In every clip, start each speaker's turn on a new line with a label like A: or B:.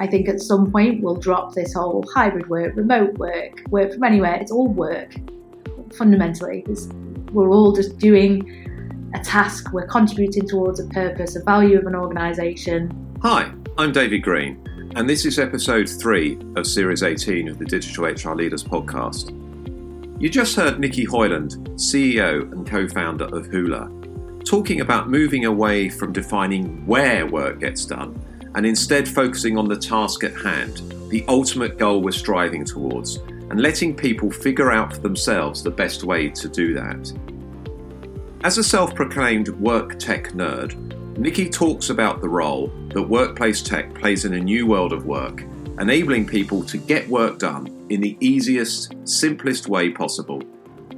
A: I think at some point we'll drop this whole hybrid work, remote work, work from anywhere. It's all work fundamentally. It's, we're all just doing a task, we're contributing towards a purpose, a value of an organisation.
B: Hi, I'm David Green, and this is episode three of Series 18 of the Digital HR Leaders podcast. You just heard Nikki Hoyland, CEO and co founder of Huler, talking about moving away from defining where work gets done and instead focusing on the task at hand, the ultimate goal we're striving towards, and letting people figure out for themselves the best way to do that. As a self proclaimed work tech nerd, Nikki talks about the role that workplace tech plays in a new world of work, enabling people to get work done in the easiest, simplest way possible.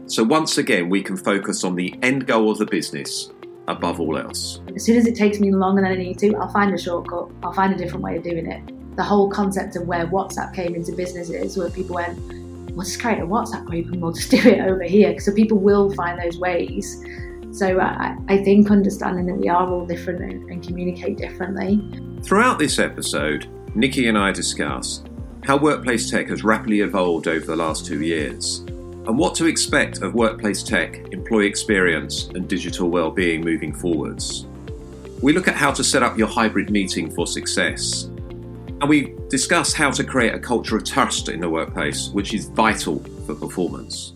B: So, once again, we can focus on the end goal of the business above all else.
A: As soon as it takes me longer than I need to, I'll find a shortcut, I'll find a different way of doing it. The whole concept of where WhatsApp came into businesses, where people went, we'll just create a WhatsApp group and we'll just do it over here. So people will find those ways. So I, I think understanding that we are all different and, and communicate differently.
B: Throughout this episode, Nikki and I discuss how workplace tech has rapidly evolved over the last two years and what to expect of workplace tech, employee experience, and digital well-being moving forwards. We look at how to set up your hybrid meeting for success. And we discuss how to create a culture of trust in the workplace, which is vital for performance.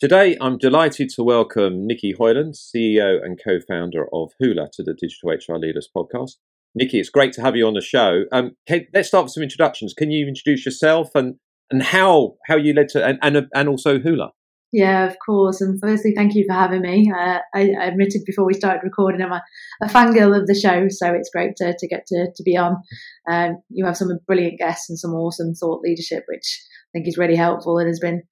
B: Today, I'm delighted to welcome Nikki Hoyland, CEO and co founder of Huler, to the Digital HR Leaders podcast. Nikki, it's great to have you on the show. Um, can, let's start with some introductions. Can you introduce yourself and, and how how you led to and, and, and also Huler?
A: Yeah, of course. And firstly, thank you for having me. Uh, I, I, admitted before we started recording, I'm a, a fangirl of the show, so it's great to, to get to, to be on. Um, you have some brilliant guests and some awesome thought leadership, which I think is really helpful and has been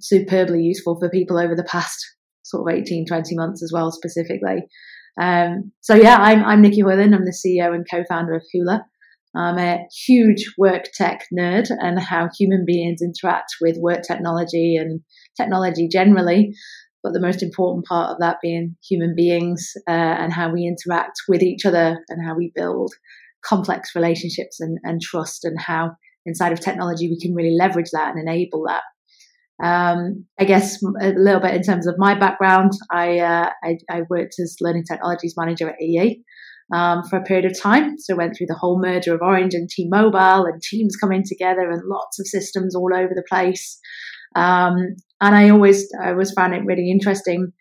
A: superbly useful for people over the past sort of 18, 20 months as well, specifically. Um, so yeah, I'm, I'm Nikki Hoyland. I'm the CEO and co-founder of Huler. I'm a huge work tech nerd and how human beings interact with work technology and technology generally. But the most important part of that being human beings uh, and how we interact with each other and how we build complex relationships and, and trust and how inside of technology we can really leverage that and enable that. Um, I guess a little bit in terms of my background, I, uh, I, I, worked as learning technologies manager at EE um, for a period of time. So went through the whole merger of Orange and T-Mobile and teams coming together and lots of systems all over the place. Um, and I always, I always found it really interesting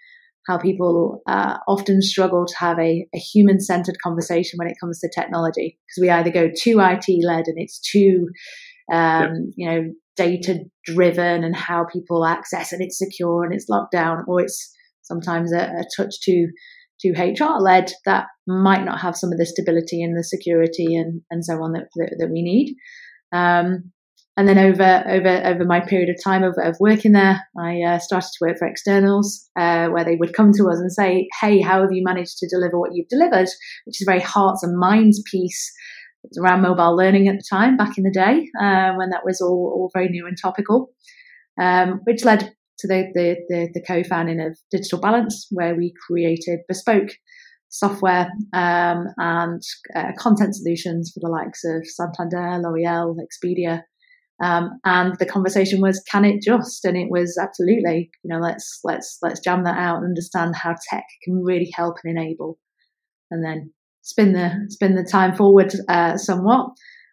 A: how people uh, often struggle to have a, a human centered conversation when it comes to technology because we either go too IT led and it's too um, yep. you know data driven and how people access and it's secure and it's locked down, or it's sometimes a, a touch too too HR led that might not have some of the stability and the security and, and so on that, that, that we need. Um, and then over over over my period of time of, of working there, I uh, started to work for externals, uh, where they would come to us and say, "Hey, how have you managed to deliver what you've delivered?" Which is a very hearts and minds piece was around mobile learning at the time, back in the day, uh, when that was all, all very new and topical, um, which led to the, the, the, the, co-founding of Digital Balance, where we created bespoke software um, and uh, content solutions for the likes of Santander, L'Oreal, Expedia. Um, and the conversation was, can it just? And it was absolutely, you know, let's let's let's jam that out and understand how tech can really help and enable. And then spin the spin the time forward uh, somewhat.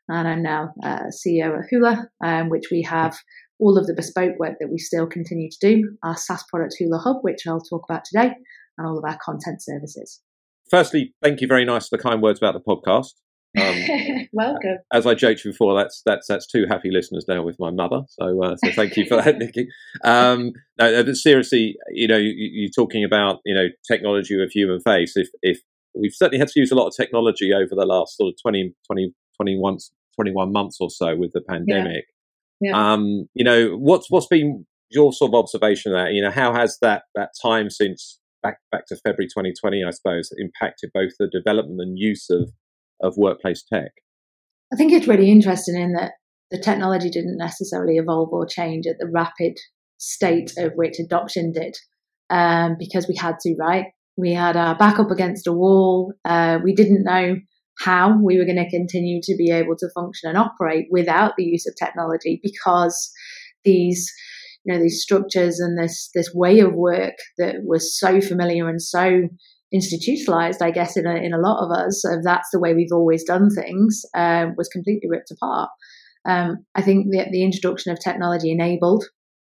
A: And I'm now uh, CEO of Huler, um, which we have all of the bespoke work that we still continue to do, our SaaS product Huler Hub, which I'll talk about today, and all of our content services.
B: Firstly, thank you very nice for the kind words about the podcast.
A: Um, Welcome.
B: As I joked before, that's that's that's two happy listeners now with my mother. So uh, so thank you for that, Nikki. Um, no, but seriously, you know, you, you're talking about you know technology with human face. If if we've certainly had to use a lot of technology over the last sort of 20, 20 21, 21 months or so with the pandemic. Yeah. Yeah. Um, you know, what's what's been your sort of observation of that? You know, how has that that time since back back to February 2020, I suppose, impacted both the development and use of of workplace tech?
A: I think it's really interesting in that the technology didn't necessarily evolve or change at the rapid state of which adoption did. um, because we had to, right? We had our back up against a wall. Uh, we didn't know how we were going to continue to be able to function and operate without the use of technology because these you know these structures and this this way of work that was so familiar and so institutionalized i guess in a, in a lot of us of that's the way we've always done things uh, was completely ripped apart um, i think that the introduction of technology enabled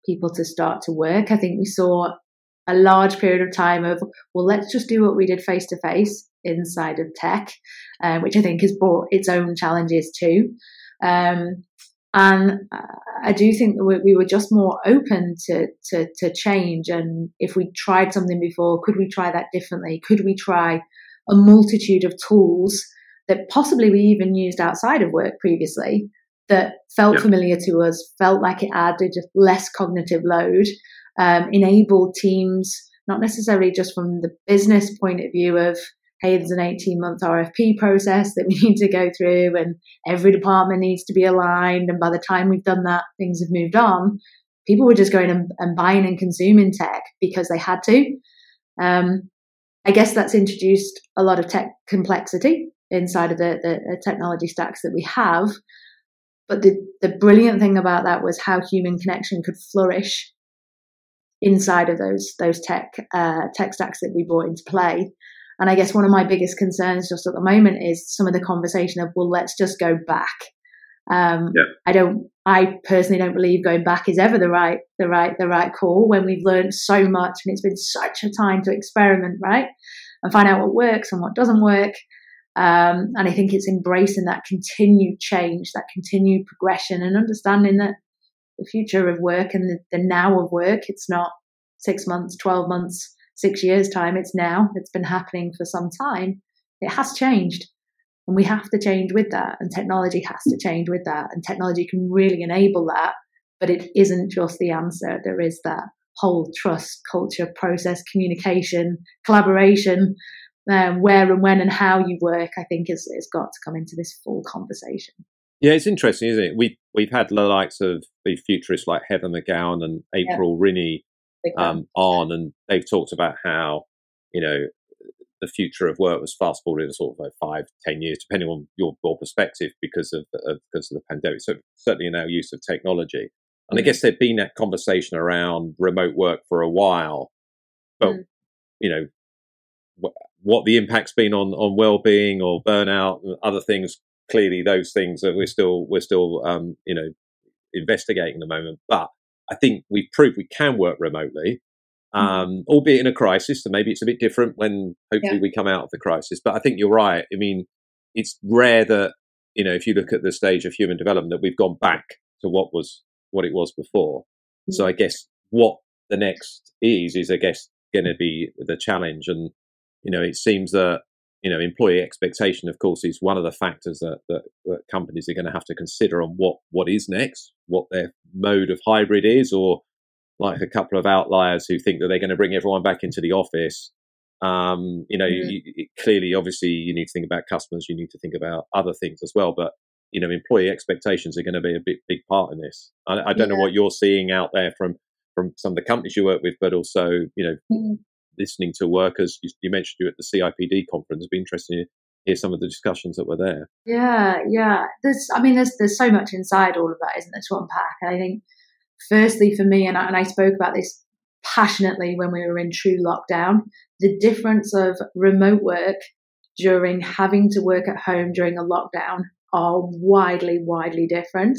A: people to start to work i think we saw a large period of time of well let's just do what we did face to face inside of tech, uh, which I think has brought its own challenges too. Um, and I do think that we were just more open to, to, to change. And if we tried something before, could we try that differently? Could we try a multitude of tools that possibly we even used outside of work previously that felt yep. familiar to us, felt like it added less cognitive load, um, enabled teams, not necessarily just from the business point of view of hey, there's an 18 month RFP process that we need to go through, and every department needs to be aligned. And by the time we've done that, things have moved on. People were just going and, and buying and consuming tech because they had to. Um, I guess that's introduced a lot of tech complexity inside of the, the technology stacks that we have. But the, the brilliant thing about that was how human connection could flourish inside of those those tech uh, tech stacks that we brought into play. And I guess one of my biggest concerns just at the moment is some of the conversation of, well, let's just go back. Um, yeah. I don't, I personally don't believe going back is ever the right, the right, the right call when we've learned so much and it's been such a time to experiment, right? And find out what works and what doesn't work. Um, and I think it's embracing that continued change, that continued progression and understanding that the future of work and the, the now of work, it's not six months, 12 months, six years' time, it's now, it's been happening for some time. It has changed. And we have to change with that. And technology has to change with that. And technology can really enable that. But it isn't just the answer. There is that whole trust, culture, process, communication, collaboration, um, where and when and how you work, I think is, is got to come into this full conversation.
B: Yeah, it's interesting, isn't it? We we've had the likes of the futurists like Heather McGowan and April yeah. Rinne um, on, and they've talked about how you know the future of work was fast forwarded in sort of like five, ten years, depending on your, your perspective, because of, of, because of the pandemic. So certainly in our use of technology, and I mm. guess there'd been that conversation around remote work for a while, but mm. you know wh- what the impact's been on on well-being or burnout and other things. Clearly, those things that we're still we're still um, you know investigating at the moment, but I think we've proved we can work remotely, mm-hmm. um, mm-hmm. albeit in a crisis. So maybe it's a bit different when hopefully yeah. we come out of the crisis. But I think you're right. I mean, it's rare that you know if you look at the stage of human development that we've gone back to what was what it was before. Mm-hmm. So I guess what the next is is I guess going to be the challenge, and you know it seems that you know, employee expectation, of course, is one of the factors that, that, that, companies are going to have to consider on what, what is next, what their mode of hybrid is, or like a couple of outliers who think that they're going to bring everyone back into the office. Um, you know, mm-hmm. you, you, clearly, obviously, you need to think about customers, you need to think about other things as well. But you know, employee expectations are going to be a big, big part in this. I, I don't yeah. know what you're seeing out there from from some of the companies you work with, but also, you know, mm-hmm listening to workers. You, you mentioned you at the CIPD conference. It'd be interesting to hear some of the discussions that were there.
A: Yeah, yeah. There's, I mean, there's there's so much inside all of that, isn't there, to unpack? And I think, firstly, for me, and I, and I spoke about this passionately when we were in true lockdown, the difference of remote work during having to work at home during a lockdown are widely, widely different.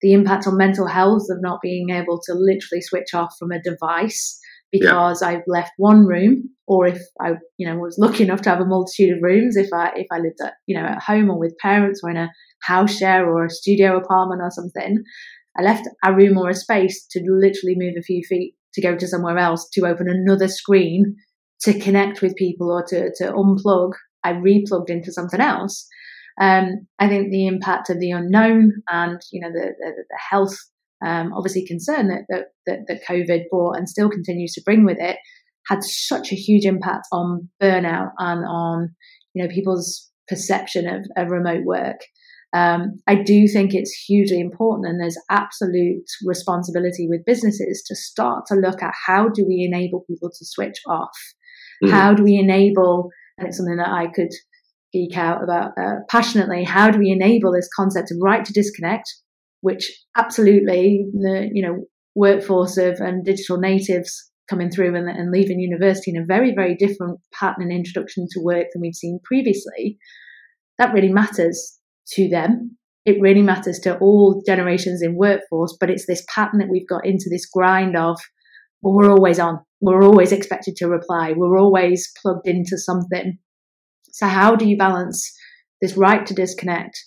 A: The impact on mental health of not being able to literally switch off from a device because yeah. I've left one room, or if I, you know, was lucky enough to have a multitude of rooms, if I if I lived at, you know, at home or with parents or in a house share or a studio apartment or something, I left a room or a space to literally move a few feet to go to somewhere else to open another screen to connect with people or to to unplug. I replugged into something else. Um, I think the impact of the unknown and you know the, the, the health um, obviously concern that, that, that, that COVID brought and still continues to bring with it had such a huge impact on burnout and on you know people's perception of, of remote work. Um, I do think it's hugely important, and there's absolute responsibility with businesses to start to look at how do we enable people to switch off? Mm. How do we enable, and it's something that I could geek out about uh, passionately, how do we enable this concept of right to disconnect, which absolutely the you know workforce of and digital natives coming through and, and leaving university in a very very different pattern and introduction to work than we've seen previously. That really matters to them. It really matters to all generations in workforce, but it's this pattern that we've got into this grind of, well, we're always on. We're always expected to reply. We're always plugged into something. So how do you balance this right to disconnect,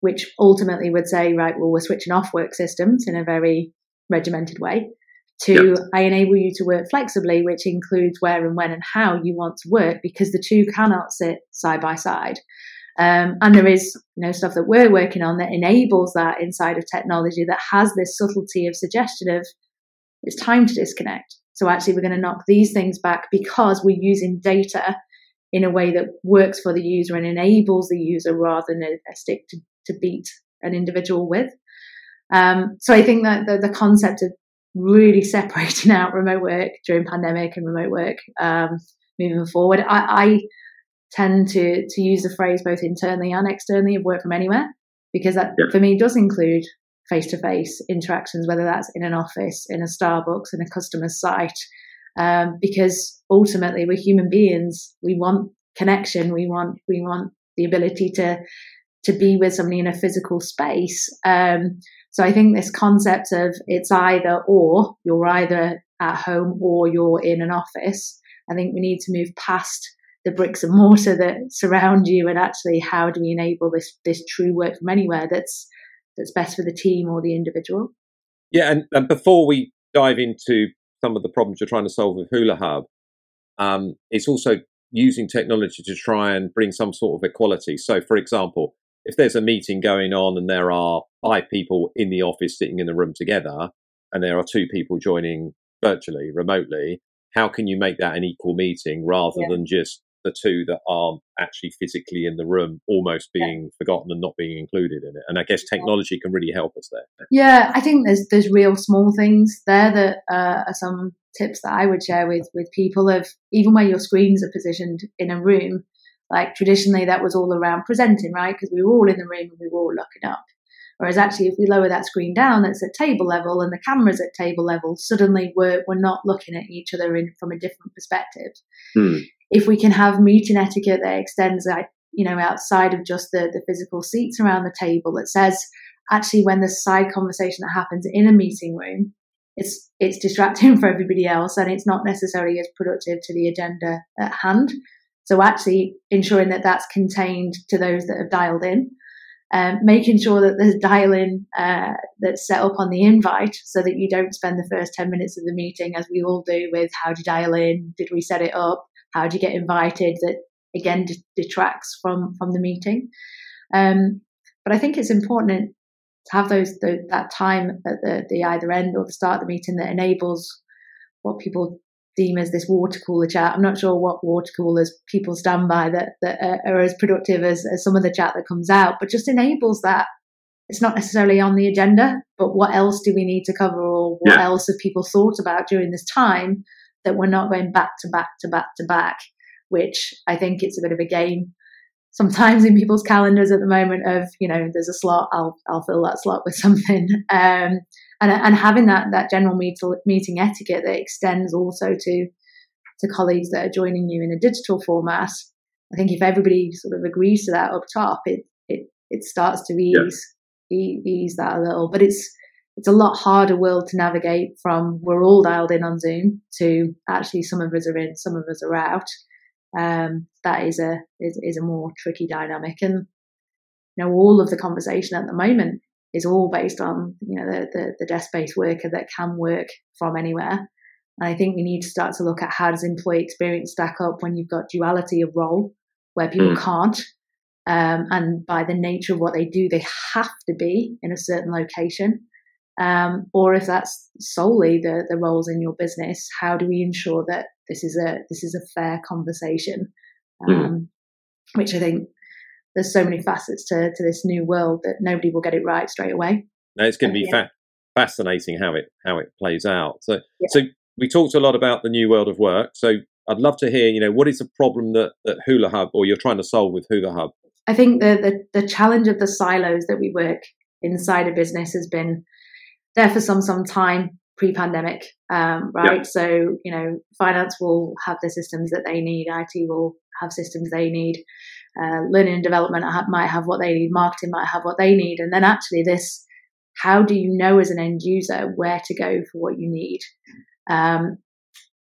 A: which ultimately would say, right, well, we're switching off work systems in a very regimented way, to yep. I enable you to work flexibly, which includes where and when and how you want to work, because the two cannot sit side by side. Um, and there is you know stuff that we're working on that enables that inside of technology that has this subtlety of suggestion of it's time to disconnect. So actually, we're going to knock these things back because we're using data in a way that works for the user and enables the user rather than a, a stick to, to beat an individual with. Um, so I think that the, the, concept of really separating out remote work during pandemic and remote work um, moving forward, I, I tend to to use the phrase both internally and externally of work from anywhere because that yeah. for me does include face to face interactions, whether that's in an office, in a Starbucks, in a customer site. Um, because ultimately we're human beings. We want connection. We want we want the ability to to be with somebody in a physical space. Um, so I think this concept of it's either or, you're either at home or you're in an office. I think we need to move past the bricks and mortar that surround you and actually how do we enable this this true work from anywhere that's that's best for the team or the individual
B: yeah and, and before we dive into some of the problems you're trying to solve with huler hub um, it's also using technology to try and bring some sort of equality so for example if there's a meeting going on and there are five people in the office sitting in the room together and there are two people joining virtually remotely how can you make that an equal meeting rather yeah. than just the two that aren't actually physically in the room almost being yeah. forgotten and not being included in it. And I guess technology can really help us there.
A: Yeah, I think there's there's real small things there that uh, are some tips that I would share with with people of even where your screens are positioned in a room. Like traditionally, that was all around presenting, right? Because we were all in the room and we were all looking up. Whereas actually, if we lower that screen down, that's at table level and the camera's at table level, suddenly we're, we're not looking at each other in, from a different perspective. Hmm if we can have meeting etiquette that extends like you know outside of just the, the physical seats around the table that says actually when the side conversation that happens in a meeting room it's it's distracting for everybody else and it's not necessarily as productive to the agenda at hand so actually ensuring that that's contained to those that have dialed in um, making sure that there's dial-in uh, that's set up on the invite so that you don't spend the first 10 minutes of the meeting as we all do with how do you dial in did we set it up how do you get invited? That again detracts from from the meeting. Um, but I think it's important to have those that time at the, the either end or the start of the meeting that enables what people deem as this water cooler chat. I'm not sure what water coolers people stand by that, that are as productive as, as some of the chat that comes out, but just enables that. It's not necessarily on the agenda, but what else do we need to cover or what yeah. else have people thought about during this time that we're not going back to back to back to back, which I think it's a bit of a game sometimes in people's calendars at the moment of you know there's a slot I'll I'll fill that slot with something um, and and having that that general meet, meeting etiquette that extends also to to colleagues that are joining you in a digital format I think if everybody sort of agrees to that up top it it it starts to ease yeah. ease that a little but it's it's a lot harder world to navigate from we're all dialed in on Zoom to actually some of us are in, some of us are out. Um, that is a is, is a more tricky dynamic, and you know all of the conversation at the moment is all based on you know the the, the desk based worker that can work from anywhere. And I think we need to start to look at how does employee experience stack up when you've got duality of role where people mm. can't. Um, and by the nature of what they do, they have to be in a certain location um, or if that's solely the, the roles in your business, how do we ensure that this is a this is a fair conversation? Hmm. Um, mm. Which I think there's so many facets to, to this new world that nobody will get it right straight away.
B: It's going to be fa- fascinating how it how it plays out. So yeah. so we talked a lot about the new world of work. So I'd love to hear, you know, what is the problem that, that Huler Hub or you're trying to solve with Huler Hub?
A: I think the, the, the challenge of the silos that we work inside a business has been there for some some time pre-pandemic, um, right? So you know, finance will have the systems that they need, IT will have systems they need, uh, learning and development might have what they need, marketing might have what they need, and then actually this, how do you know as an end user where to go for what you need? Um,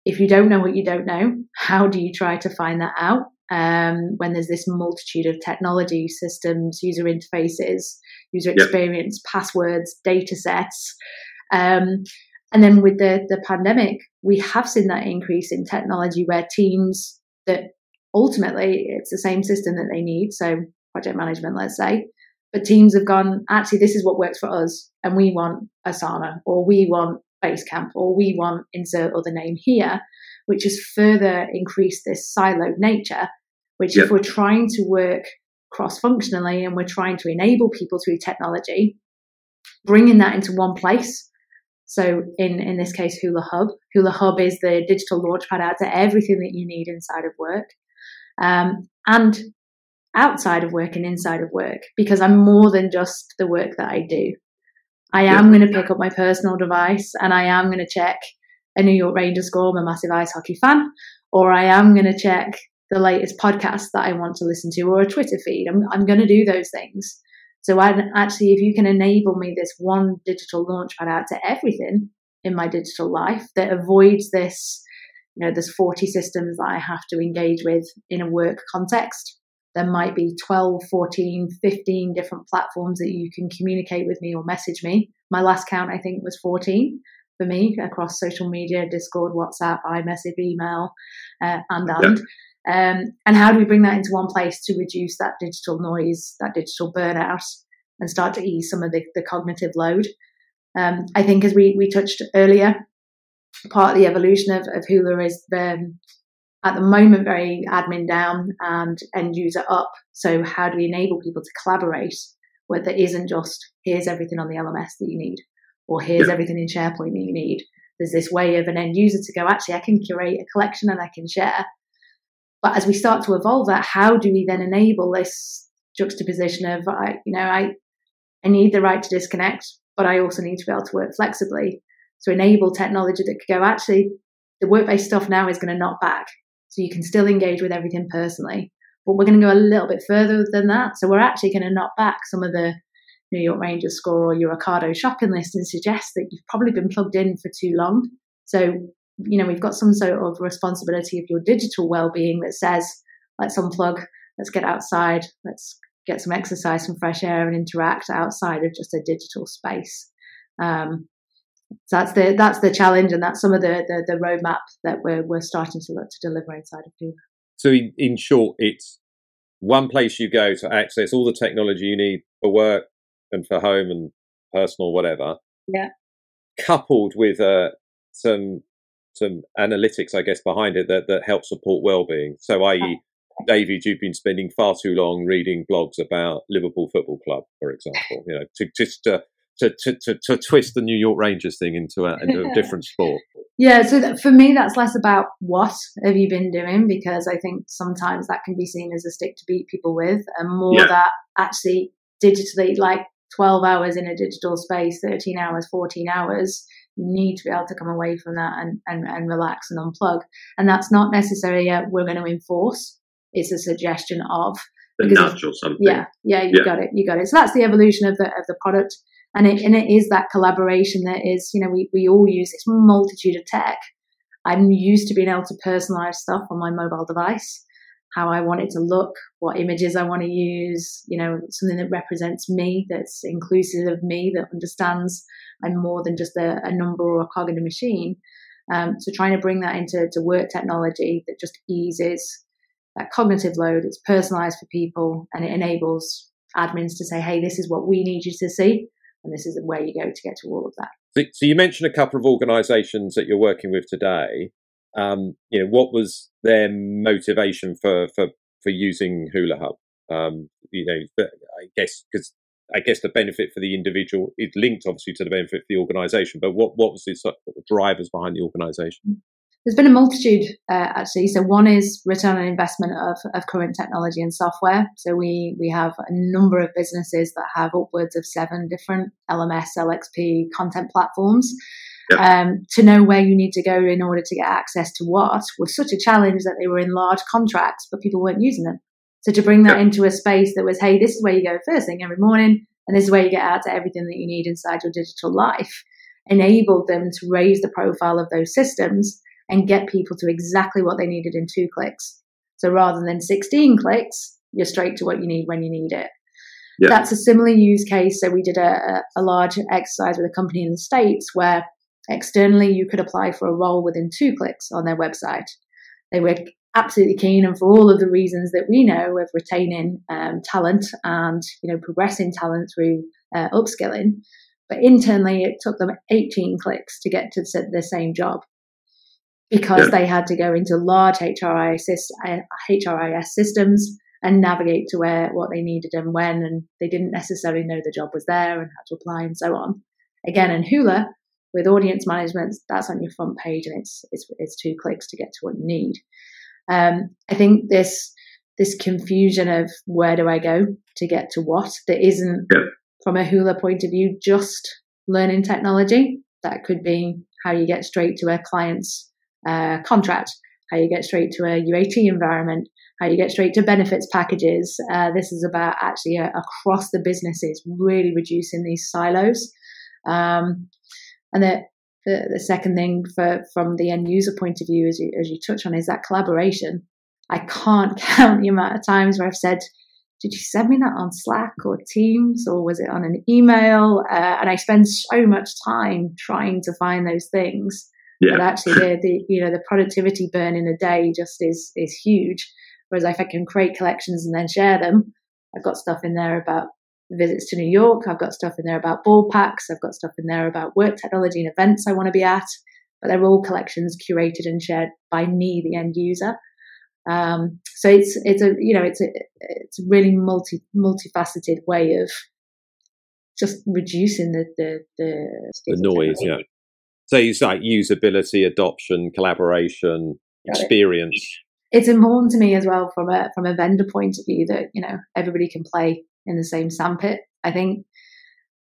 A: if you don't know what you don't know, how do you try to find that out? Um, when there's this multitude of technology systems, user interfaces, user experience, yep. passwords, data sets. Um, and then with the, the pandemic, we have seen that increase in technology where teams that ultimately it's the same system that they need. So project management, let's say, but teams have gone, actually, this is what works for us. And we want Asana or we want Basecamp or we want insert other name here, which has further increased this siloed nature, which yep. if we're trying to work cross functionally and we're trying to enable people through technology, bringing that into one place so in, in this case, Huler Hub. Huler Hub is the digital launchpad out to everything that you need inside of work. Um, and outside of work and inside of work, because I'm more than just the work that I do. I am going to pick up my personal device and I am going to check a New York Rangers score. I'm a massive ice hockey fan. Or I am going to check the latest podcast that I want to listen to or a Twitter feed. I'm, I'm going to do those things. So I, actually, if you can enable me this one digital launchpad out to everything in my digital life that avoids this, you know, there's 40 systems that I have to engage with in a work context. There might be 12, 14, 15 different platforms that you can communicate with me or message me. My last count, I think, was 14 for me across social media, Discord, WhatsApp, iMessage, email, uh, and and. Yep. Um, and how do we bring that into one place to reduce that digital noise, that digital burnout, and start to ease some of the, the cognitive load? Um, I think, as we, we touched earlier, part of the evolution of, of Huler is the, at the moment very admin down and end user up. So, how do we enable people to collaborate where there isn't just here's everything on the LMS that you need or here's yeah. everything in SharePoint that you need? There's this way of an end user to go, actually, I can curate a collection and I can share but as we start to evolve that, how do we then enable this juxtaposition of, I, you know, I, I need the right to disconnect, but I also need to be able to work flexibly. So enable technology that could go, actually, the work-based stuff now is going to knock back. So you can still engage with everything personally. But we're going to go a little bit further than that. So we're actually going to knock back some of the New York Rangers score or your Ocado shopping list and suggest that you've probably been plugged in for too long. So you know, we've got some sort of responsibility of your digital well-being that says, let's unplug, let's get outside, let's get some exercise, some fresh air, and interact outside of just a digital space. Um, so that's the that's the challenge, and that's some of the the, the roadmap that we're we're starting to look to deliver inside of Huler.
B: So, in, in short, it's one place you go to access all the technology you need for work and for home and personal whatever.
A: Yeah.
B: Coupled with uh, some some analytics, I guess, behind it that, that help support well-being. So, i.e., David, you've been spending far too long reading blogs about Liverpool Football Club, for example. You know, to just to, to, to, to, twist the New York Rangers thing into a, into a different sport.
A: Yeah, so that, for me, that's less about what have you been doing because I think sometimes that can be seen as a stick to beat people with, and more yeah. that actually digitally, like 12 hours in a digital space, 13 hours, 14 hours, need to be able to come away from that and, and, and relax and unplug. And that's not necessarily a, we're going to enforce. It's a suggestion of
B: the natural something.
A: Yeah, yeah, you yeah. got it, you got it. So that's the evolution of the of the product, and it and it is that collaboration that is, you know, we we all use this multitude of tech. I'm used to being able to personalize stuff on my mobile device, how I want it to look, what images I want to use, you know, something that represents me, that's inclusive of me, that understands I'm more than just a, a number or a cog in a machine. Um, so trying to bring that into to work technology that just eases that cognitive load, it's personalized for people and it enables admins to say, hey, this is what we need you to see. And this is where you go to get to all of that.
B: So, so you mentioned a couple of organizations that you're working with today. Um, you know, what was their motivation for, for, for using Huler Hub? Um, you know, I guess because I guess the benefit for the individual is linked obviously to the benefit for the organisation. But what what was the sort of drivers behind the organisation?
A: There's been a multitude uh, actually. So one is return on investment of, of current technology and software. So we we have a number of businesses that have upwards of seven different LMS, LXP content platforms. Yep. Um, to know where you need to go in order to get access to what was such a challenge that they were in large contracts, but people weren't using them. So to bring that yep. into a space that was, hey, this is where you go first thing every morning, and this is where you get out to everything that you need inside your digital life, enabled them to raise the profile of those systems and get people to exactly what they needed in two clicks. So rather than 16 clicks, you're straight to what you need when you need it. Yep. That's a similar use case. So we did a, a large exercise with a company in the States where externally you could apply for a role within two clicks on their website. They were absolutely keen and for all of the reasons that we know of retaining um, talent and you know progressing talent through uh, upskilling but internally it took them 18 clicks to get to the same job because yeah. they had to go into large HRIS, HRIS systems and navigate to where what they needed and when, and they didn't necessarily know the job was there and had to apply and so on. Again, in Huler, with audience management, that's on your front page and it's it's, it's two clicks to get to what you need. Um, I think this this confusion of where do I go to get to what that isn't yeah. from a Huler point of view just learning technology. That could be how you get straight to a client's uh, contract, how you get straight to a UAT environment, how you get straight to benefits packages. Uh, this is about actually uh, across the businesses, really reducing these silos. Um, and the, the, the second thing for, from the end user point of view, as you, as you touch on, is that collaboration. I can't count the amount of times where I've said, did you send me that on Slack or Teams or was it on an email? Uh, and I spend so much time trying to find those things. Yeah. But actually, the, the you know the productivity burn in a day just is is huge. Whereas if I can create collections and then share them, I've got stuff in there about visits to New York. I've got stuff in there about ball packs. I've got stuff in there about work technology and events I want to be at. But they're all collections curated and shared by me, the end user. Um, so it's it's a you know it's a it's a really multi multifaceted way of just reducing the the the,
B: the noise. Yeah. So it's like usability, adoption, collaboration, Got experience.
A: It. It's important to me as well from a from a vendor point of view that you know everybody can play in the same sandpit. I think,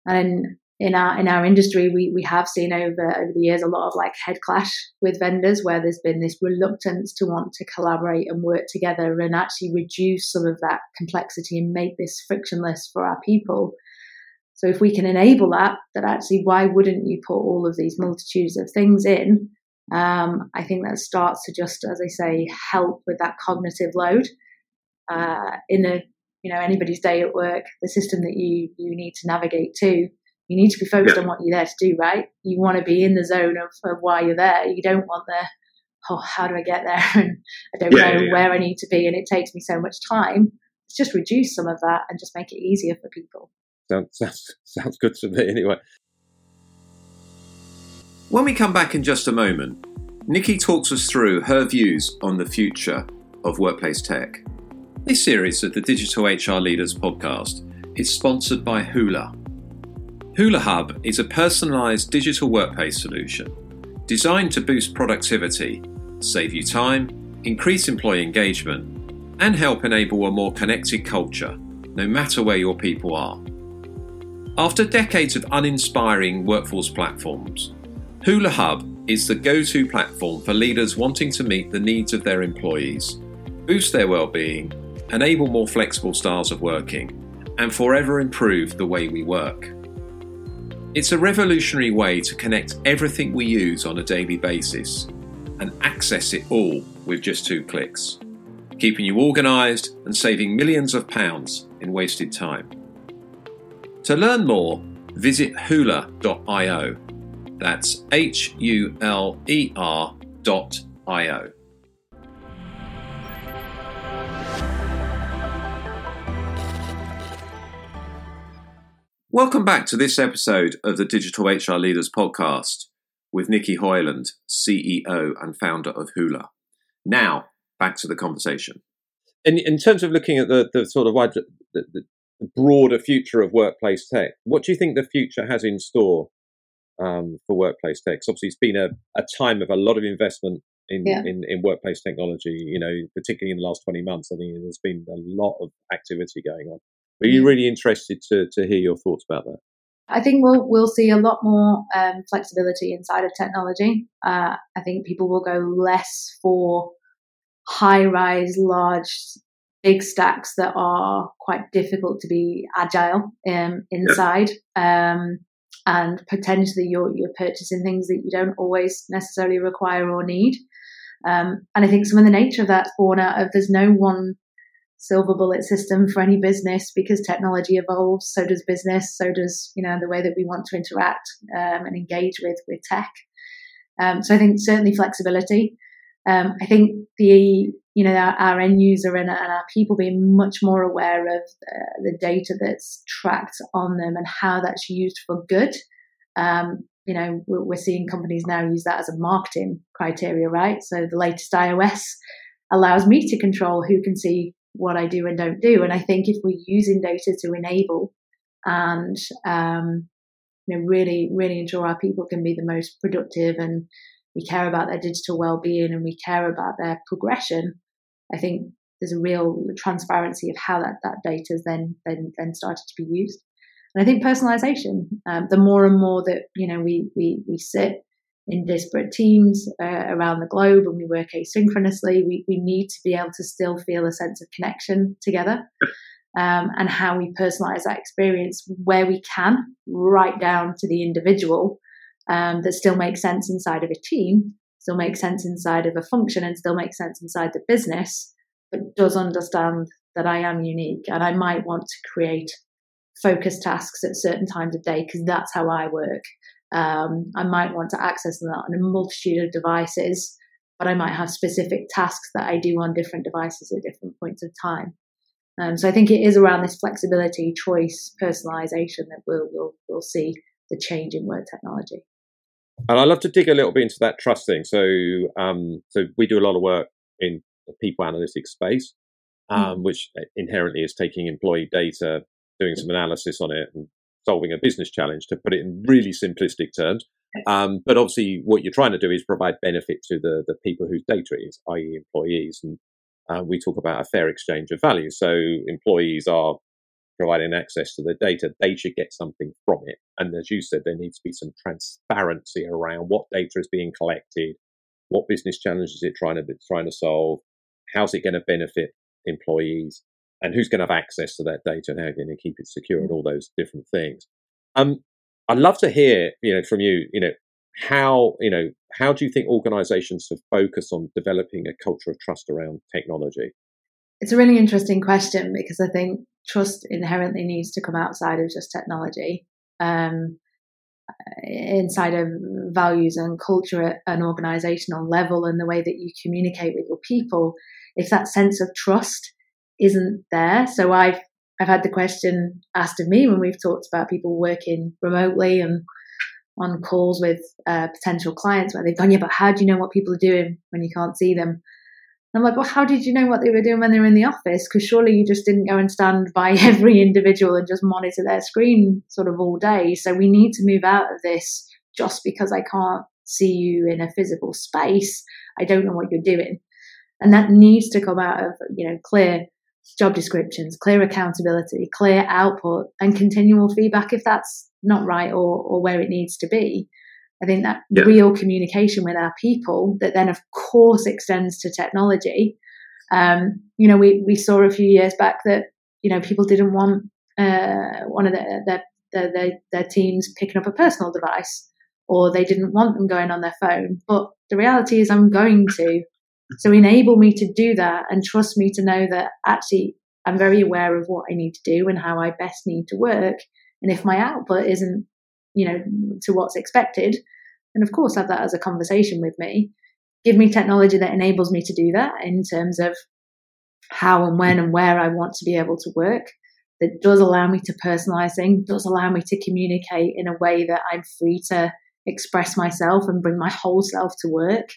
A: and in our in our industry, we we have seen over over the years a lot of like head clash with vendors where there's been this reluctance to want to collaborate and work together and actually reduce some of that complexity and make this frictionless for our people. So if we can enable that, that actually why wouldn't you put all of these multitudes of things in? Um, I think that starts to just, as I say, help with that cognitive load uh, in a you know anybody's day at work, the system that you you need to navigate to. You need to be focused yeah. on what you're there to do, right? You want to be in the zone of, of why you're there. You don't want the oh, how do I get there? And I don't yeah, know yeah, where I need to be, and it takes me so much time. Let's just reduce some of that and just make it easier for people.
B: Sounds, sounds, sounds good to me anyway. When we come back in just a moment, Nikki talks us through her views on the future of workplace tech. This series of the Digital HR Leaders podcast is sponsored by Huler. Huler Hub is a personalised digital workplace solution designed to boost productivity, save you time, increase employee engagement, and help enable a more connected culture, no matter where your people are. After decades of uninspiring workforce platforms, Huler Hub is the go to platform for leaders wanting to meet the needs of their employees, boost their well-being, enable more flexible styles of working, and forever improve the way we work. It's a revolutionary way to connect everything we use on a daily basis and access it all with just two clicks, keeping you organised and saving millions of pounds in wasted time. To learn more, visit huler.io. That's H U L E R Welcome back to this episode of the Digital HR Leaders podcast with Nikki Hoyland, CEO and founder of Huler. Now, back to the conversation. in, in terms of looking at the, the sort of wide, the, the, broader future of workplace tech, what do you think the future has in store um, for workplace tech? obviously, it's been a, a time of a lot of investment in, yeah. in, in workplace technology. You know, particularly in the last twenty months, I think there's been a lot of activity going on. Are you really interested to to hear your thoughts about that?
A: I think we'll we'll see a lot more um, flexibility inside of technology. Uh, I think people will go less for high rise, large, big stacks that are quite difficult to be agile um, inside. Um, and potentially you're, you're purchasing things that you don't always necessarily require or need. Um, and I think some of the nature of that's born out of there's no one silver bullet system for any business because technology evolves. So does business. So does you know the way that we want to interact um, and engage with with tech. Um, so I think certainly flexibility. Um, I think the you know our, our end user and, and, our people being much more aware of uh, the data that's tracked on them and how that's used for good. Um, you know, we're, we're seeing companies now use that as a marketing criteria, right? So the latest iOS allows me to control who can see what I do and don't do. And I think if we're using data to enable and um, you know, really, really ensure our people can be the most productive and we care about their digital well-being and we care about their progression, I think there's a real transparency of how that, that data is then, then, then started to be used. And I think personalization, um, the more and more that, you know, we, we, we sit in disparate teams uh, around the globe and we work asynchronously, we, we need to be able to still feel a sense of connection together. Um, and how we personalize that experience where we can, right down to the individual, um, that still makes sense inside of a team, still makes sense inside of a function, and still makes sense inside the business, but does understand that I am unique and I might want to create focus tasks at certain times of day because that's how I work. Um, I might want to access them on a multitude of devices, but I might have specific tasks that I do on different devices at different points of time. Um, so I think it is around this flexibility, choice, personalization that we'll, we'll, we'll see the change in work technology.
B: And I'd love to dig a little bit into that trust thing. So, um, so we do a lot of work in the people analytics space, hmm. um, mm. which inherently is taking employee data, doing some analysis on it, and solving a business challenge. To put it in really simplistic terms, um, but obviously, what you're trying to do is provide benefit to the the people whose data it is, i.e., employees. And uh, we talk about a fair exchange of value. So employees are providing access to the data, they should get something from it. And as you said, there needs to be some transparency around what data is being collected, what business challenges is it trying to trying to solve, how's it going to benefit employees, and who's going to have access to that data and how you're going to keep it secure and all those different things. Um, I'd love to hear, you know, from you, you know, how you know how do you think organisations have focused on developing a culture of trust around technology?
A: It's a really interesting question because I think trust inherently needs to come outside of just technology, um, inside of values and culture at an organizational level and the way that you communicate with your people. If that sense of trust isn't there, so I've I've had the question asked of me when we've talked about people working remotely and on calls with uh, potential clients where they've gone, yeah, but how do you know what people are doing when you can't see them? I'm like, well, how did you know what they were doing when they were in the office? Because surely you just didn't go and stand by every individual and just monitor their screen sort of all day. So we need to move out of this just because I can't see you in a physical space. I don't know what you're doing. And that needs to come out of, you know, clear job descriptions, clear accountability, clear output, and continual feedback if that's not right or, or where it needs to be. I think that yeah. real communication with our people that then, of course, extends to technology. Um, you know, we, we saw a few years back that, you know, people didn't want uh, one of their, their, their, their teams picking up a personal device or they didn't want them going on their phone. But the reality is, I'm going to. So enable me to do that and trust me to know that actually I'm very aware of what I need to do and how I best need to work. And if my output isn't you know, to what's expected. And of course, have that as a conversation with me. Give me technology that enables me to do that in terms of how and when and where I want to be able to work. That does allow me to personalize things, does allow me to communicate in a way that I'm free to express myself and bring my whole self to work.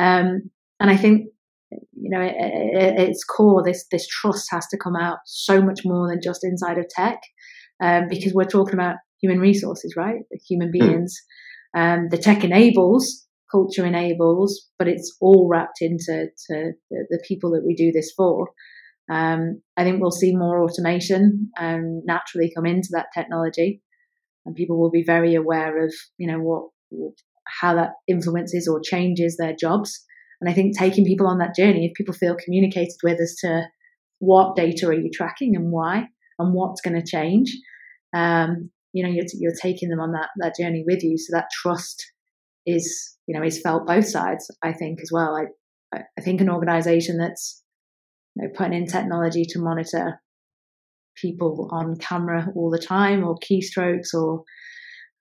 A: Um, and I think you know, at its core, this this trust has to come out so much more than just inside of tech, um, because we're talking about human resources, right? Human hmm. beings. Um, the tech enables, culture enables, but it's all wrapped into the, the, people that we do this for. Um, I think we'll see more automation um, naturally come into that technology, and people will be very aware of, you know, what how that influences or changes their jobs. And I think taking people on that journey, if people feel communicated with as to what data are you tracking and why, and what's going to change, um, you know, you're, you're taking them on that that journey with you. So that trust is, you know, is felt both sides. I think as well. I I think an organisation that's you know, putting in technology to monitor people on camera all the time, or keystrokes, or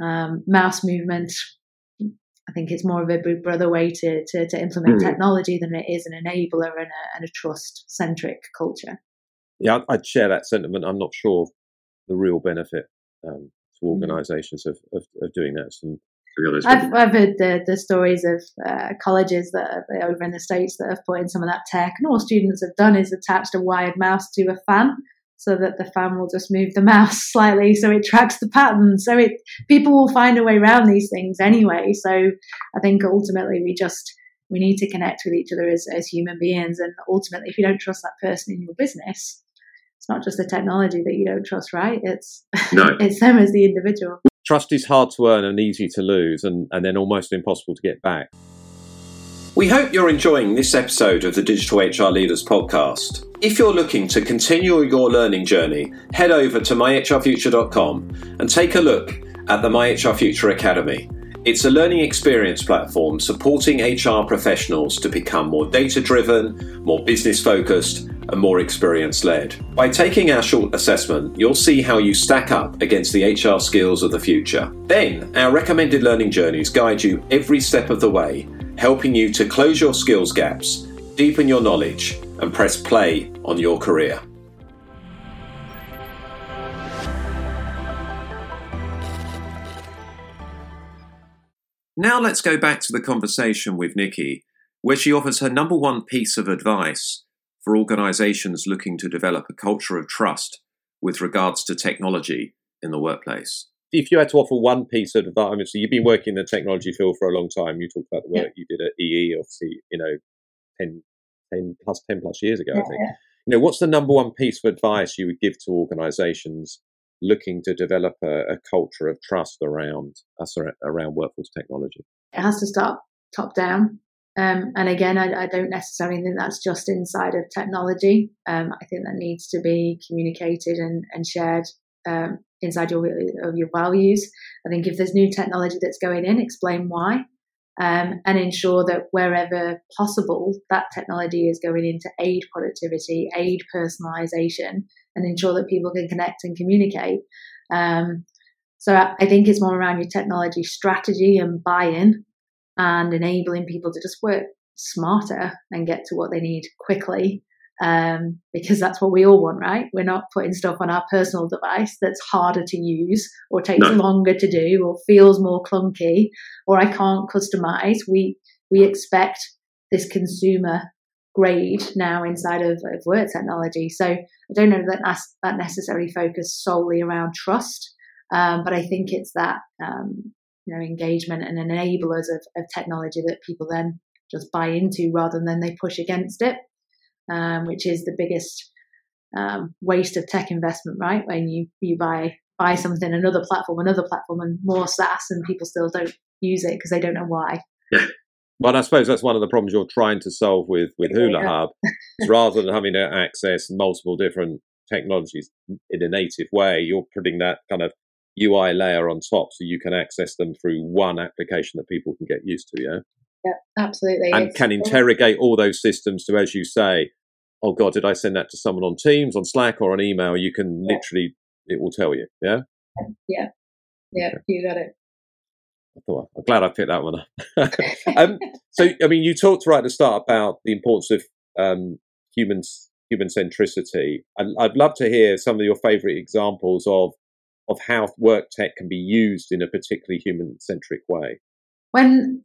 A: um, mouse movement, I think it's more of a big brother way to, to, to implement mm. technology than it is an enabler and a, and a trust centric culture.
B: Yeah, I'd share that sentiment. I'm not sure the real benefit um, to hmm. organisations mm. of, of, of, doing that. Some,
A: I've, I've heard the, the stories of uh, colleges that are over in the States that have put in some of that tech, and all students have done is attached a wired mouse to a fan so that the fan will just move the mouse slightly so it tracks the pattern. So it people will find a way around these things anyway. So I think ultimately we just we need to connect with each other as, as human beings and ultimately if you don't trust that person in your business, it's not just the technology that you don't trust, right? It's no. it's them as the individual.
B: Trust is hard to earn and easy to lose and, and then almost impossible to get back. We hope you're enjoying this episode of the Digital HR Leaders podcast. If you're looking to continue your learning journey, head over to myhrfuture.com and take a look at the MyHR Future Academy. It's a learning experience platform supporting HR professionals to become more data driven, more business focused, and more experience led. By taking our short assessment, you'll see how you stack up against the HR skills of the future. Then, our recommended learning journeys guide you every step of the way helping you to close your skills gaps, deepen your knowledge, and press play on your career. Now let's go back to the conversation with Nikki, where she offers her number one piece of advice for organizations looking to develop a culture of trust with regards to technology in the workplace if you had to offer one piece of advice, obviously you've been working in the technology field for a long time. You talked about the work yeah. you did at EE, obviously, you know, 10, 10 plus 10 plus years ago, yeah, I think. Yeah. You know, what's the number one piece of advice you would give to organizations looking to develop a, a culture of trust around us around workforce technology?
A: It has to start top down. Um, and again, I, I, don't necessarily think that's just inside of technology. Um, I think that needs to be communicated and, and shared um, inside your of your values. I think if there's new technology that's going in, explain why, um, and ensure that wherever possible, that technology is going in to aid productivity, aid personalization, and ensure that people can connect and communicate. Um, so I think it's more around your technology strategy and buy-in, and enabling people to just work smarter and get to what they need quickly um, because that's what we all want, right? We're not putting stuff on our personal device that's harder to use or takes no. longer to do or feels more clunky or I can't customize. We we expect this consumer grade now inside of, of work technology. So I don't know that that's, that necessarily focus solely around trust, um, but I think it's that um, you know engagement and enablers of, of technology that people then just buy into rather than they push against it um, which is the biggest um, waste of tech investment, right? When you, you buy buy something, another platform, another platform, and more SaaS, and people still don't use it because they don't know why.
B: Yeah. Well, I suppose that's one of the problems you're trying to solve with with Huler yeah. Hub, is rather than having to access multiple different technologies in a native way, you're putting that kind of UI layer on top so you can access them through one application that people can get used to. Yeah.
A: Yeah, absolutely.
B: And it's can interrogate all those systems to, as you say, oh God, did I send that to someone on Teams, on Slack, or on email? You can yeah. literally, it will tell you. Yeah.
A: Yeah. Yeah. Okay. You got it.
B: I thought, I'm glad I picked that one up. um, so, I mean, you talked right at the start about the importance of um, humans, human centricity. I'd, I'd love to hear some of your favourite examples of of how work tech can be used in a particularly human centric way.
A: When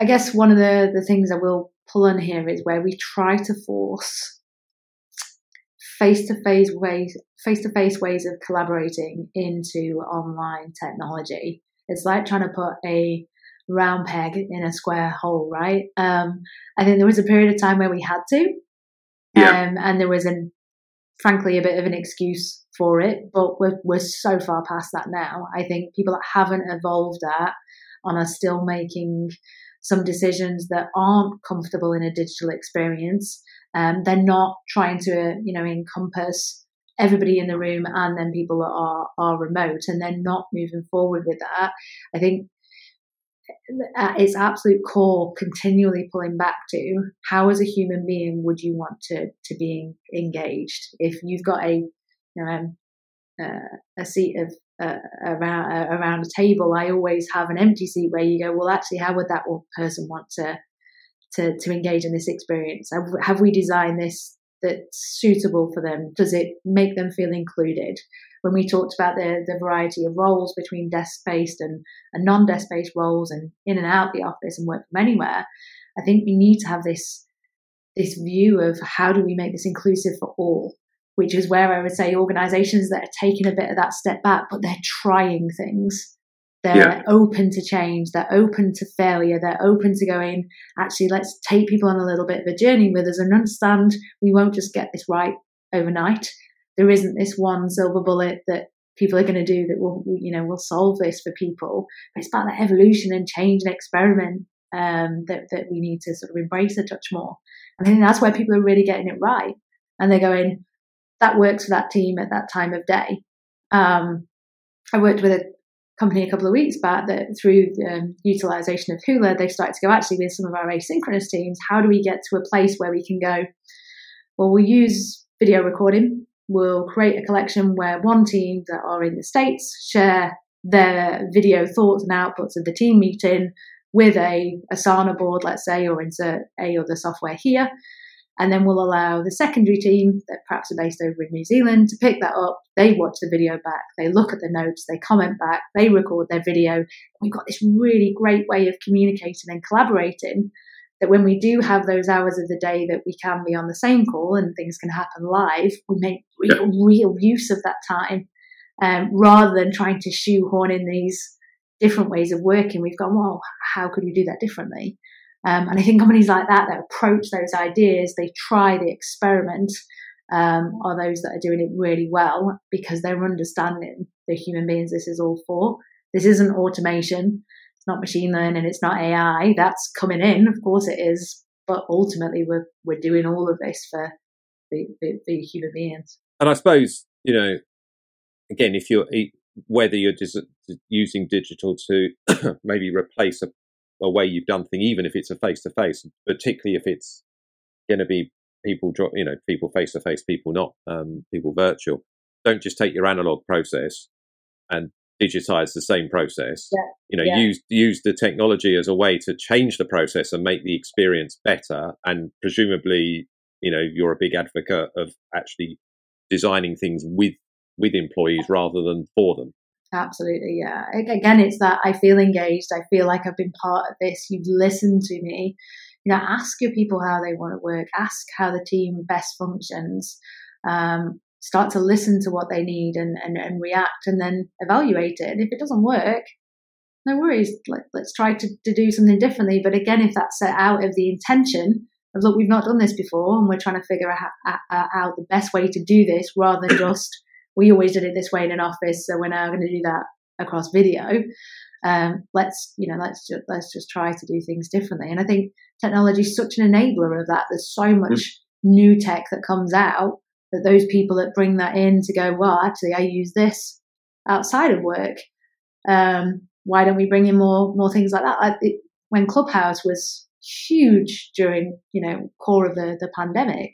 A: I guess one of the, the things I will pull on here is where we try to force face to face ways face to face ways of collaborating into online technology. It's like trying to put a round peg in a square hole, right? Um, I think there was a period of time where we had to,
B: Yeah.
A: um, and there was an frankly a bit of an excuse for it, but we're we're so far past that now. I think people that haven't evolved that and are still making some decisions that aren't comfortable in a digital experience. Um, they're not trying to, you know, encompass everybody in the room and then people that are are remote, and they're not moving forward with that. I think at its absolute core, continually pulling back to how, as a human being, would you want to to be engaged? If you've got a, you know, um, uh, a seat of uh, around uh, around a table, I always have an empty seat where you go, well, actually, how would that person want to to to engage in this experience? Have, we designed this that's suitable for them? Does it make them feel included? When we talked about the the variety of roles between desk based and, and non desk based roles, and in and out the office and work from anywhere, I think we need to have this this view of how do we make this inclusive for all which is where I would say organizations that are taking a bit of that step back, but they're trying things. They're
B: Yeah.
A: open to change. They're open to failure. They're open to going, actually, let's take people on a little bit of a journey with us and understand we won't just get this right overnight. There isn't this one silver bullet that people are going to do that will, you know, will solve this for people. But it's about that evolution and change and experiment um, that, that we need to sort of embrace a touch more. And I think that's where people are really getting it right. And they're going, that works for that team at that time of day. Um, I worked with a company a couple of weeks back that through the utilization of Huler, they started to go actually with some of our asynchronous teams. How do we get to a place where we can go? Well, we'll use video recording. We'll create a collection where one team that are in the States share their video thoughts and outputs of the team meeting with a Asana board, let's say, or insert a other software here. And then we'll allow the secondary team that perhaps are based over in New Zealand to pick that up. They watch the video back, they look at the notes, they comment back, they record their video. We've got this really great way of communicating and collaborating that when we do have those hours of the day that we can be on the same call and things can happen live, we make real, real use of that time um, rather than trying to shoehorn in these different ways of working. We've gone, well, how could we do that differently? Um, and I think companies like that that approach those ideas, they try the experiment, um, are those that are doing it really well because they're understanding the human beings this is all for. This isn't automation, it's not machine learning, it's not AI. That's coming in, of course it is, but ultimately we're we're doing all of this for the, the, the human beings.
B: And I suppose you know, again, if you're whether you're just using digital to maybe replace a, a way you've done thing, even if it's a face to face, particularly if it's going to be people, you know, people face to face, people not, um, people virtual. Don't just take your analog process and digitize the same process.
A: Yeah.
B: You know,
A: Yeah.
B: use use the technology as a way to change the process and make the experience better. And presumably, you know, you're a big advocate of actually designing things with with employees rather than for them.
A: Absolutely, yeah. Again, it's that I feel engaged. I feel like I've been part of this. You've listened to me. You know, ask your people how they want to work. Ask how the team best functions. Um, start to listen to what they need and, and, and react, and then evaluate it. And if it doesn't work, no worries. Let, let's try to, to do something differently. But again, if that's set out of the intention of look, we've not done this before, and we're trying to figure out, out, out the best way to do this, rather than just we always did it this way in an office, so we're now going to do that across video. Um, let's you know let's just let's just try to do things differently. And I think technology is such an enabler of that. There's so much new tech that comes out that those people that bring that in to go, well, actually, I use this outside of work. Um, why don't we bring in more more things like that? I, it, when Clubhouse was huge during you know core of the the pandemic,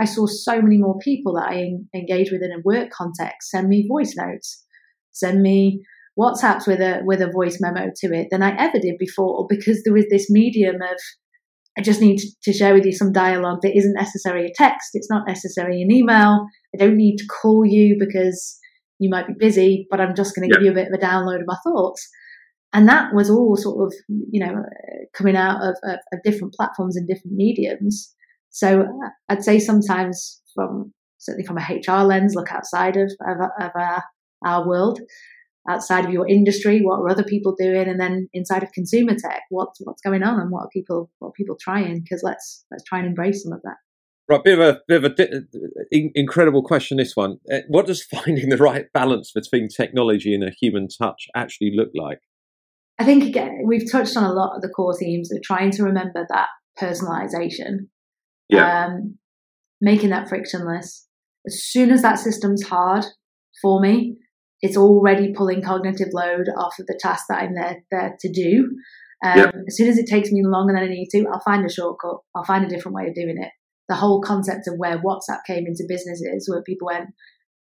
A: I saw so many more people that I en- engage with in a work context send me voice notes, send me WhatsApps with a with a voice memo to it than I ever did before because there was this medium of I just need to- to share with you some dialogue that isn't necessarily a text, it's not necessarily an email. I don't need to call you because you might be busy, but I'm just going to give you a bit of a download of my thoughts. And that was all sort of, you know, coming out of, of, of different platforms and different mediums. So uh, I'd say sometimes from certainly from a HR lens, look outside of, of, of our, our world, outside of your industry, what are other people doing, and then inside of consumer tech, what's what's going on and what are people what are people trying? Because let's let's try and embrace some of that.
B: Right, bit of a bit of a di- incredible question. This one, uh, what does finding the right balance between technology and a human touch actually look like?
A: I think again we've touched on a lot of the core themes of trying to remember that personalization,
B: yeah,
A: um, making that frictionless. As soon as that system's hard for me, it's already pulling cognitive load off of the task that I'm there, there to do. Um, yep. As soon as it takes me longer than I need to, I'll find a shortcut. I'll find a different way of doing it. The whole concept of where WhatsApp came into businesses, where people went,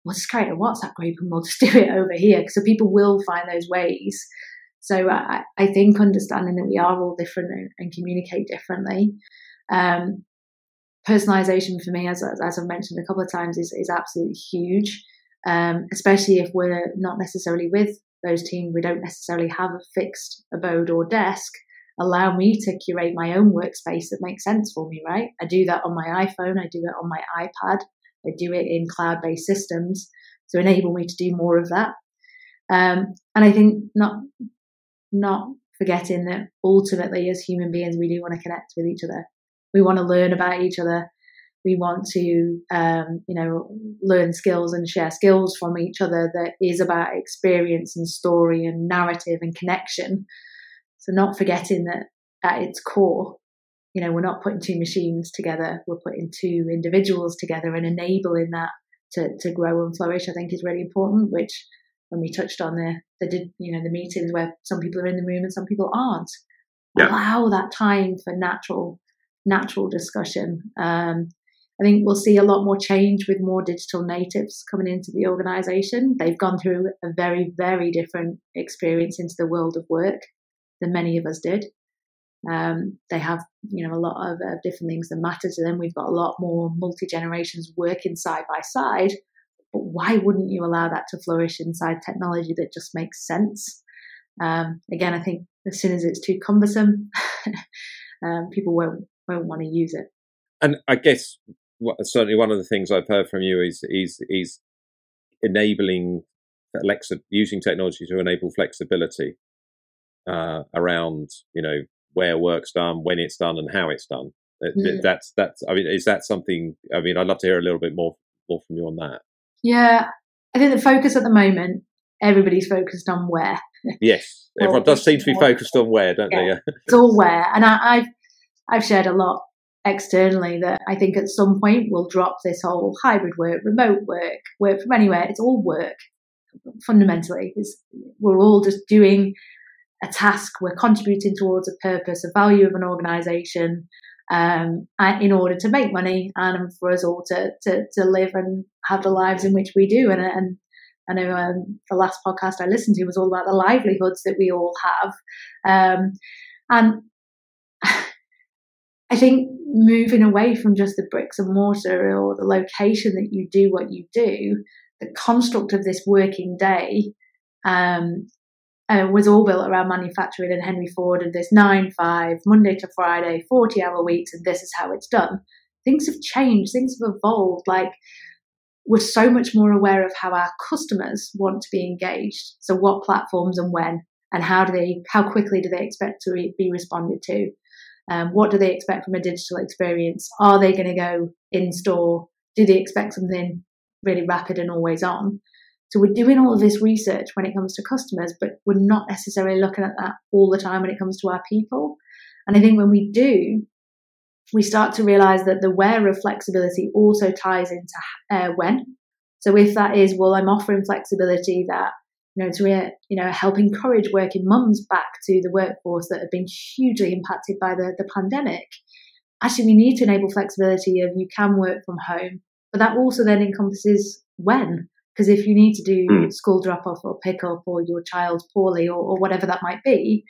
A: "We'll just create a WhatsApp group and we'll just do it over here." So people will find those ways. So I, I think understanding that we are all different and, and communicate differently. Um, personalization for me, as, as I've mentioned a couple of times, is, is absolutely huge um, especially if we're not necessarily with those teams, we don't necessarily have a fixed abode or desk. Allow me to curate my own workspace that makes sense for me, right? I do that on my iPhone, I do it on my iPad, I do it in cloud based systems to enable me to do more of that. Um, and I think not not forgetting that ultimately as human beings we do want to connect with each other. We want to learn about each other we want to um, you know learn skills and share skills from each other that is about experience and story and narrative and connection so not forgetting that at its core you know we're not putting two machines together we're putting two individuals together and enabling that to, to grow and flourish i think is really important which when we touched on the the did you know the meetings where some people are in the room and some people aren't yeah. allow that time for natural natural discussion um, I think we'll see a lot more change with more digital natives coming into the organization. They've gone through a very, very different experience into the world of work than many of us did. Um, they have, you know, a lot of uh, different things that matter to them. We've got a lot more multi generations working side by side. But why wouldn't you allow that to flourish inside technology that just makes sense? Um, again, I think as soon as it's too cumbersome, um, people won't won't want to use it.
B: And I guess certainly one of the things I've heard from you is is is enabling Alexa using technology to enable flexibility uh, around you know where work's done, when it's done, and how it's done. Mm. That's that's. I mean, is that something? I mean, I'd love to hear a little bit more more from you on that.
A: Yeah, I think the focus at the moment, everybody's focused on where.
B: Yes, everyone does seem to be focused on where, don't yeah.
A: they? it's all where, and I, I've I've shared a lot externally that I think at some point we'll drop this whole hybrid work, remote work, work from anywhere. It's all work fundamentally. It's, we're all just doing a task. We're contributing towards a purpose, a value of an organization um, in order to make money and for us all to, to, to live and have the lives in which we do. And, and I know um, the last podcast I listened to was all about the livelihoods that we all have. Um, and I think moving away from just the bricks and mortar or the location that you do what you do, the construct of this working day um, uh, was all built around manufacturing and Henry Ford and this 9 5, Monday to Friday, 40 hour weeks, and this is how it's done. Things have changed, things have evolved. Like, we're so much more aware of how our customers want to be engaged. So, what platforms and when, and how do they, how quickly do they expect to re- be responded to? Um, what do they expect from a digital experience? Are they going to go in store? Do they expect something really rapid and always on? So we're doing all of this research when it comes to customers, but we're not necessarily looking at that all the time when it comes to our people. And I think when we do, we start to realize that the where of flexibility also ties into uh, when. So if that is, well, I'm offering flexibility that you know, to you know help encourage working mums back to the workforce that have been hugely impacted by the, the pandemic. Actually, we need to enable flexibility of you can work from home, but that also then encompasses when. Because if you need to do mm. school drop off or pick up or your child's poorly or, or whatever that might be,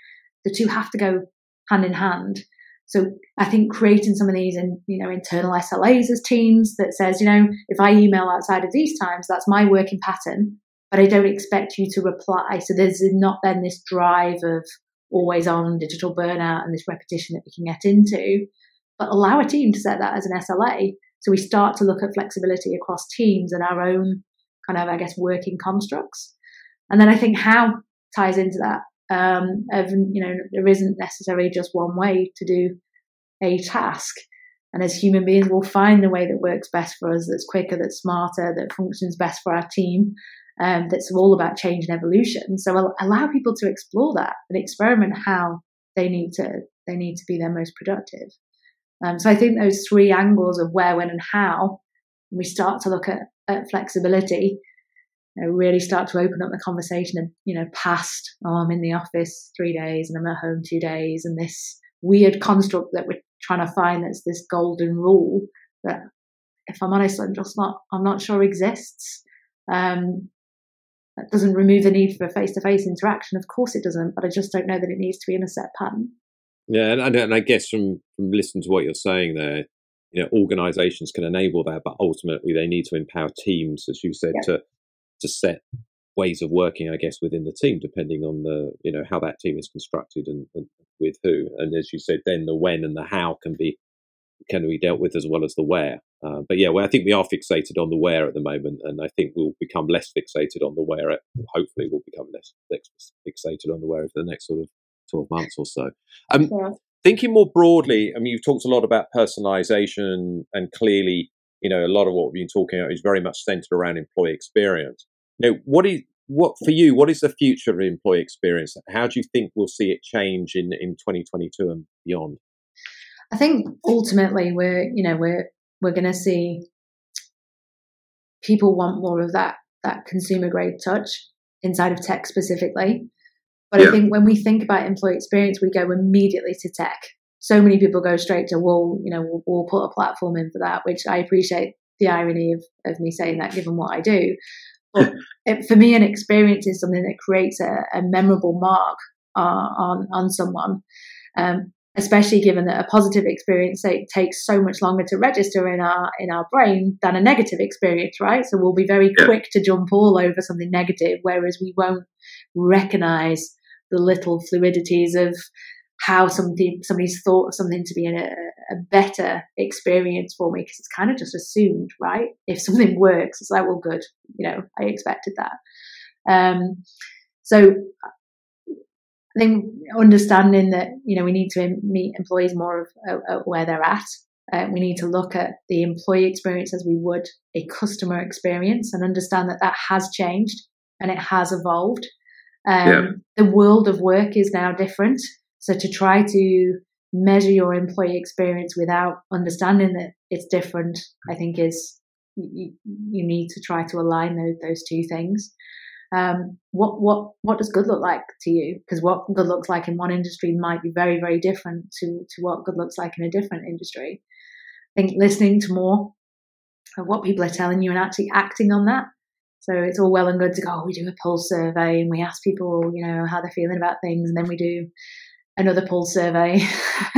A: the two have to go hand in hand. So I think creating some of these and you know internal SLAs as teams that says, you know, if I email outside of these times, that's my working pattern but I don't expect you to reply. So there's not then this drive of always on digital burnout and this repetition that we can get into, but allow a team to set that as an SLA. So we start to look at flexibility across teams and our own kind of, I guess, working constructs. And then I think how ties into that. Um, of, you know, there isn't necessarily just one way to do a task. And as human beings, we'll find the way that works best for us, that's quicker, that's smarter, that functions best for our team. Um, that's all about change and evolution. So allow people to explore that and experiment how they need to they need to be their most productive. Um, so I think those three angles of where, when, and how, we start to look at, at flexibility, you know, really start to open up the conversation and you know past oh I'm in the office three days and I'm at home two days and this weird construct that we're trying to find that's this golden rule that if I'm honest I'm just not I'm not sure exists. Um, that doesn't remove the need for face to face interaction. Of course it doesn't, but I just don't know that it needs to be in a set pattern.
B: Yeah, and, and I guess from, from listening to what you're saying there, you know, organizations can enable that, but ultimately they need to empower teams, as you said, yeah. to to set ways of working, I guess, within the team, depending on the you know how that team is constructed and, and with who. And as you said, then the when and the how can be can be dealt with as well as the where. Uh, but yeah, well, I think we are fixated on the where at the moment, and I think we'll become less fixated on the where. Hopefully, we'll become less fixated on the where over the next sort of twelve months or so. Um, yeah. Thinking more broadly, I mean, you've talked a lot about personalization, and clearly, you know, a lot of what we've been talking about is very much centered around employee experience. Now, what is what for you? What is the future of employee experience? How do you think we'll see it change in in 2022 and beyond?
A: I think ultimately we're you know we're we're going to see people want more of that that consumer grade touch inside of tech specifically. But yeah. I think when we think about employee experience, we go immediately to tech. So many people go straight to, well, you know, we'll, we'll put a platform in for that, which I appreciate the irony of, of me saying that given what I do. But it, for me, an experience is something that creates a, a memorable mark uh, on on someone. Um, especially given that a positive experience takes so much longer to register in our in our brain than a negative experience right so we'll be very yeah. quick to jump all over something negative whereas we won't recognize the little fluidities of how something somebody's thought something to be a, a better experience for me because it's kind of just assumed right if something works it's like well good you know i expected that um, so I think understanding that you know we need to meet employees more of uh, where they're at. Uh, we need to look at the employee experience as we would a customer experience and understand that that has changed and it has evolved. Um, yeah. The world of work is now different. So to try to measure your employee experience without understanding that it's different, I think is you, you need to try to align those, those two things um, what what what does good look like to you? Because what good looks like in one industry might be very very different to to what good looks like in a different industry. I think listening to more of what people are telling you and actually acting on that. So it's all well and good to go. Oh, we do a pulse survey and we ask people, you know, how they're feeling about things, and then we do another pulse survey.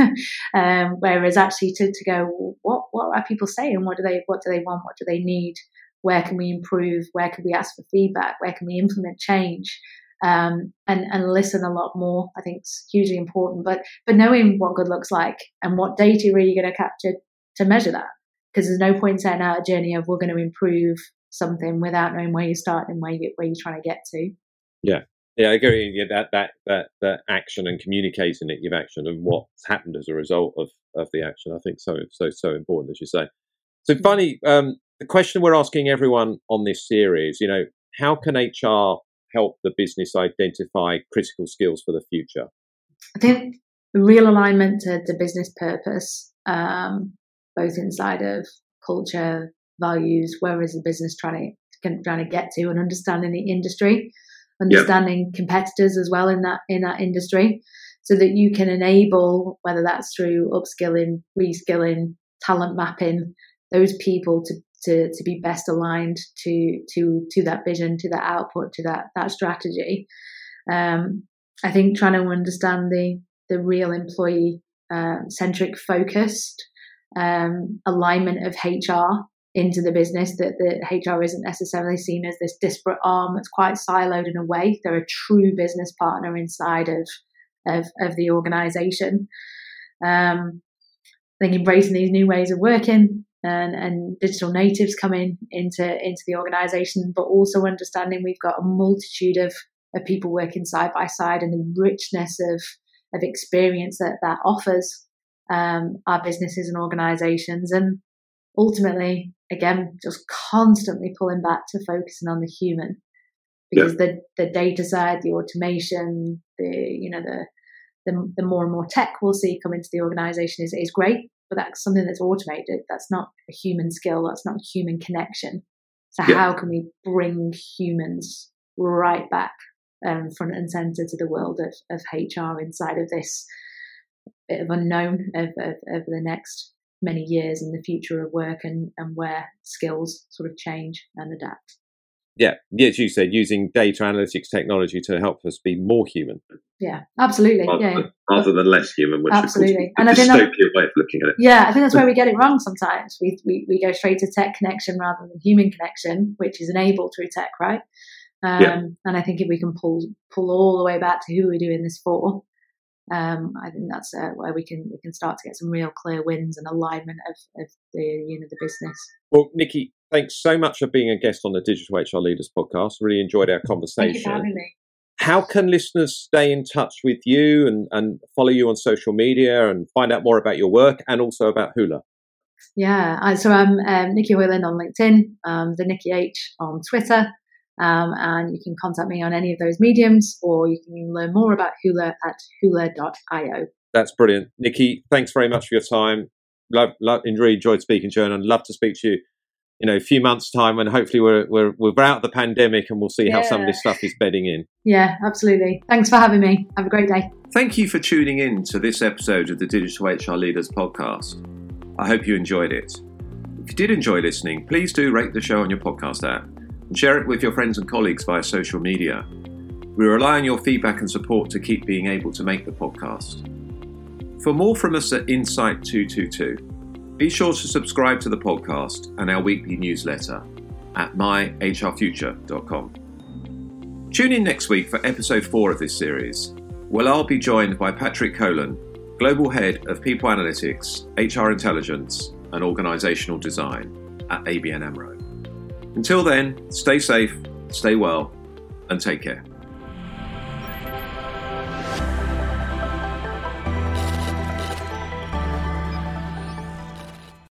A: um, whereas actually to, to go, what what are people saying? What do they what do they want? What do they need? where can we improve where can we ask for feedback where can we implement change um, and and listen a lot more i think it's hugely important but but knowing what good looks like and what data are you going to capture to measure that because there's no point setting out a journey of we're going to improve something without knowing where you start and where you where you're trying to get to
B: yeah yeah, I agree. Yeah, that that that that action and communicating it, your action and what's happened as a result of of the action. I think so so so important, as you say. So mm. funny, um, the question we're asking everyone on this series, you know, how can HR help the business identify critical skills for the future?
A: I think real alignment to the business purpose, um, both inside of culture, values, where is the business trying to trying to get to, and understanding the industry, understanding yep. competitors as well in that in that industry, so that you can enable whether that's through upskilling, reskilling, talent mapping, those people to to to be best aligned to to to that vision, to that output, to that that strategy. Um, I think trying to understand the the real employee uh, centric focused um, alignment of HR into the business that, that HR isn't necessarily seen as this disparate arm that's quite siloed in a way. They're a true business partner inside of of, of the organization. Um, I think embracing these new ways of working and, and digital natives coming into into the organization, but also understanding we've got a multitude of, of people working side by side and the richness of of experience that that offers um, our businesses and organizations and ultimately again just constantly pulling back to focusing on the human because yeah. the the data side the automation the you know the, the the more and more tech we'll see come into the organization is, is great but that's something that's automated that's not a human skill that's not a human connection so yeah. how can we bring humans right back um, front and center to the world of, of hr inside of this bit of unknown of, of, of the next many years in the future of work and, and where skills sort of change and adapt.
B: Yeah, as you said, using data analytics technology to help us be more human.
A: Yeah, absolutely.
B: Rather,
A: yeah.
B: Than, rather than less human, which
A: absolutely.
B: and I think that, way of looking at it.
A: Yeah, I think that's where we get it wrong sometimes. We, we we go straight to tech connection rather than human connection, which is enabled through tech, right? Um, yeah. And I think if we can pull pull all the way back to who we're doing this for, um, I think that's uh, where we can we can start to get some real clear wins and alignment of, of the you know the business.
B: Well, Nikki, thanks so much for being a guest on the Digital HR Leaders podcast. Really enjoyed our conversation.
A: Thank you for having me.
B: How can listeners stay in touch with you and, and follow you on social media and find out more about your work and also about Huler?
A: Yeah, so I'm um, Nikki Hoyland on LinkedIn, um, the Nikki H on Twitter, um, and you can contact me on any of those mediums, or you can learn more about Huler at huler.io.
B: That's brilliant. Nikki, thanks very much for your time. Love, love, really enjoyed speaking to you, and I'd love to speak to you you know, a few months' time when hopefully we're, we're, we're out of the pandemic and we'll see yeah. how some of this stuff is bedding in.
A: Yeah, absolutely. Thanks for having me. Have a great day.
B: Thank you for tuning in to this episode of the Digital HR Leaders podcast. I hope you enjoyed it. If you did enjoy listening, please do rate the show on your podcast app and share it with your friends and colleagues via social media. We rely on your feedback and support to keep being able to make the podcast. For more from us at Insight 222, be sure to subscribe to the podcast and our weekly newsletter at myhrfuture.com. Tune in next week for episode 4 of this series, where I'll be joined by Patrick Coolen, Global Head of People Analytics, HR Intelligence, and Organisational Design at ABN AMRO. Until then, stay safe, stay well, and take care.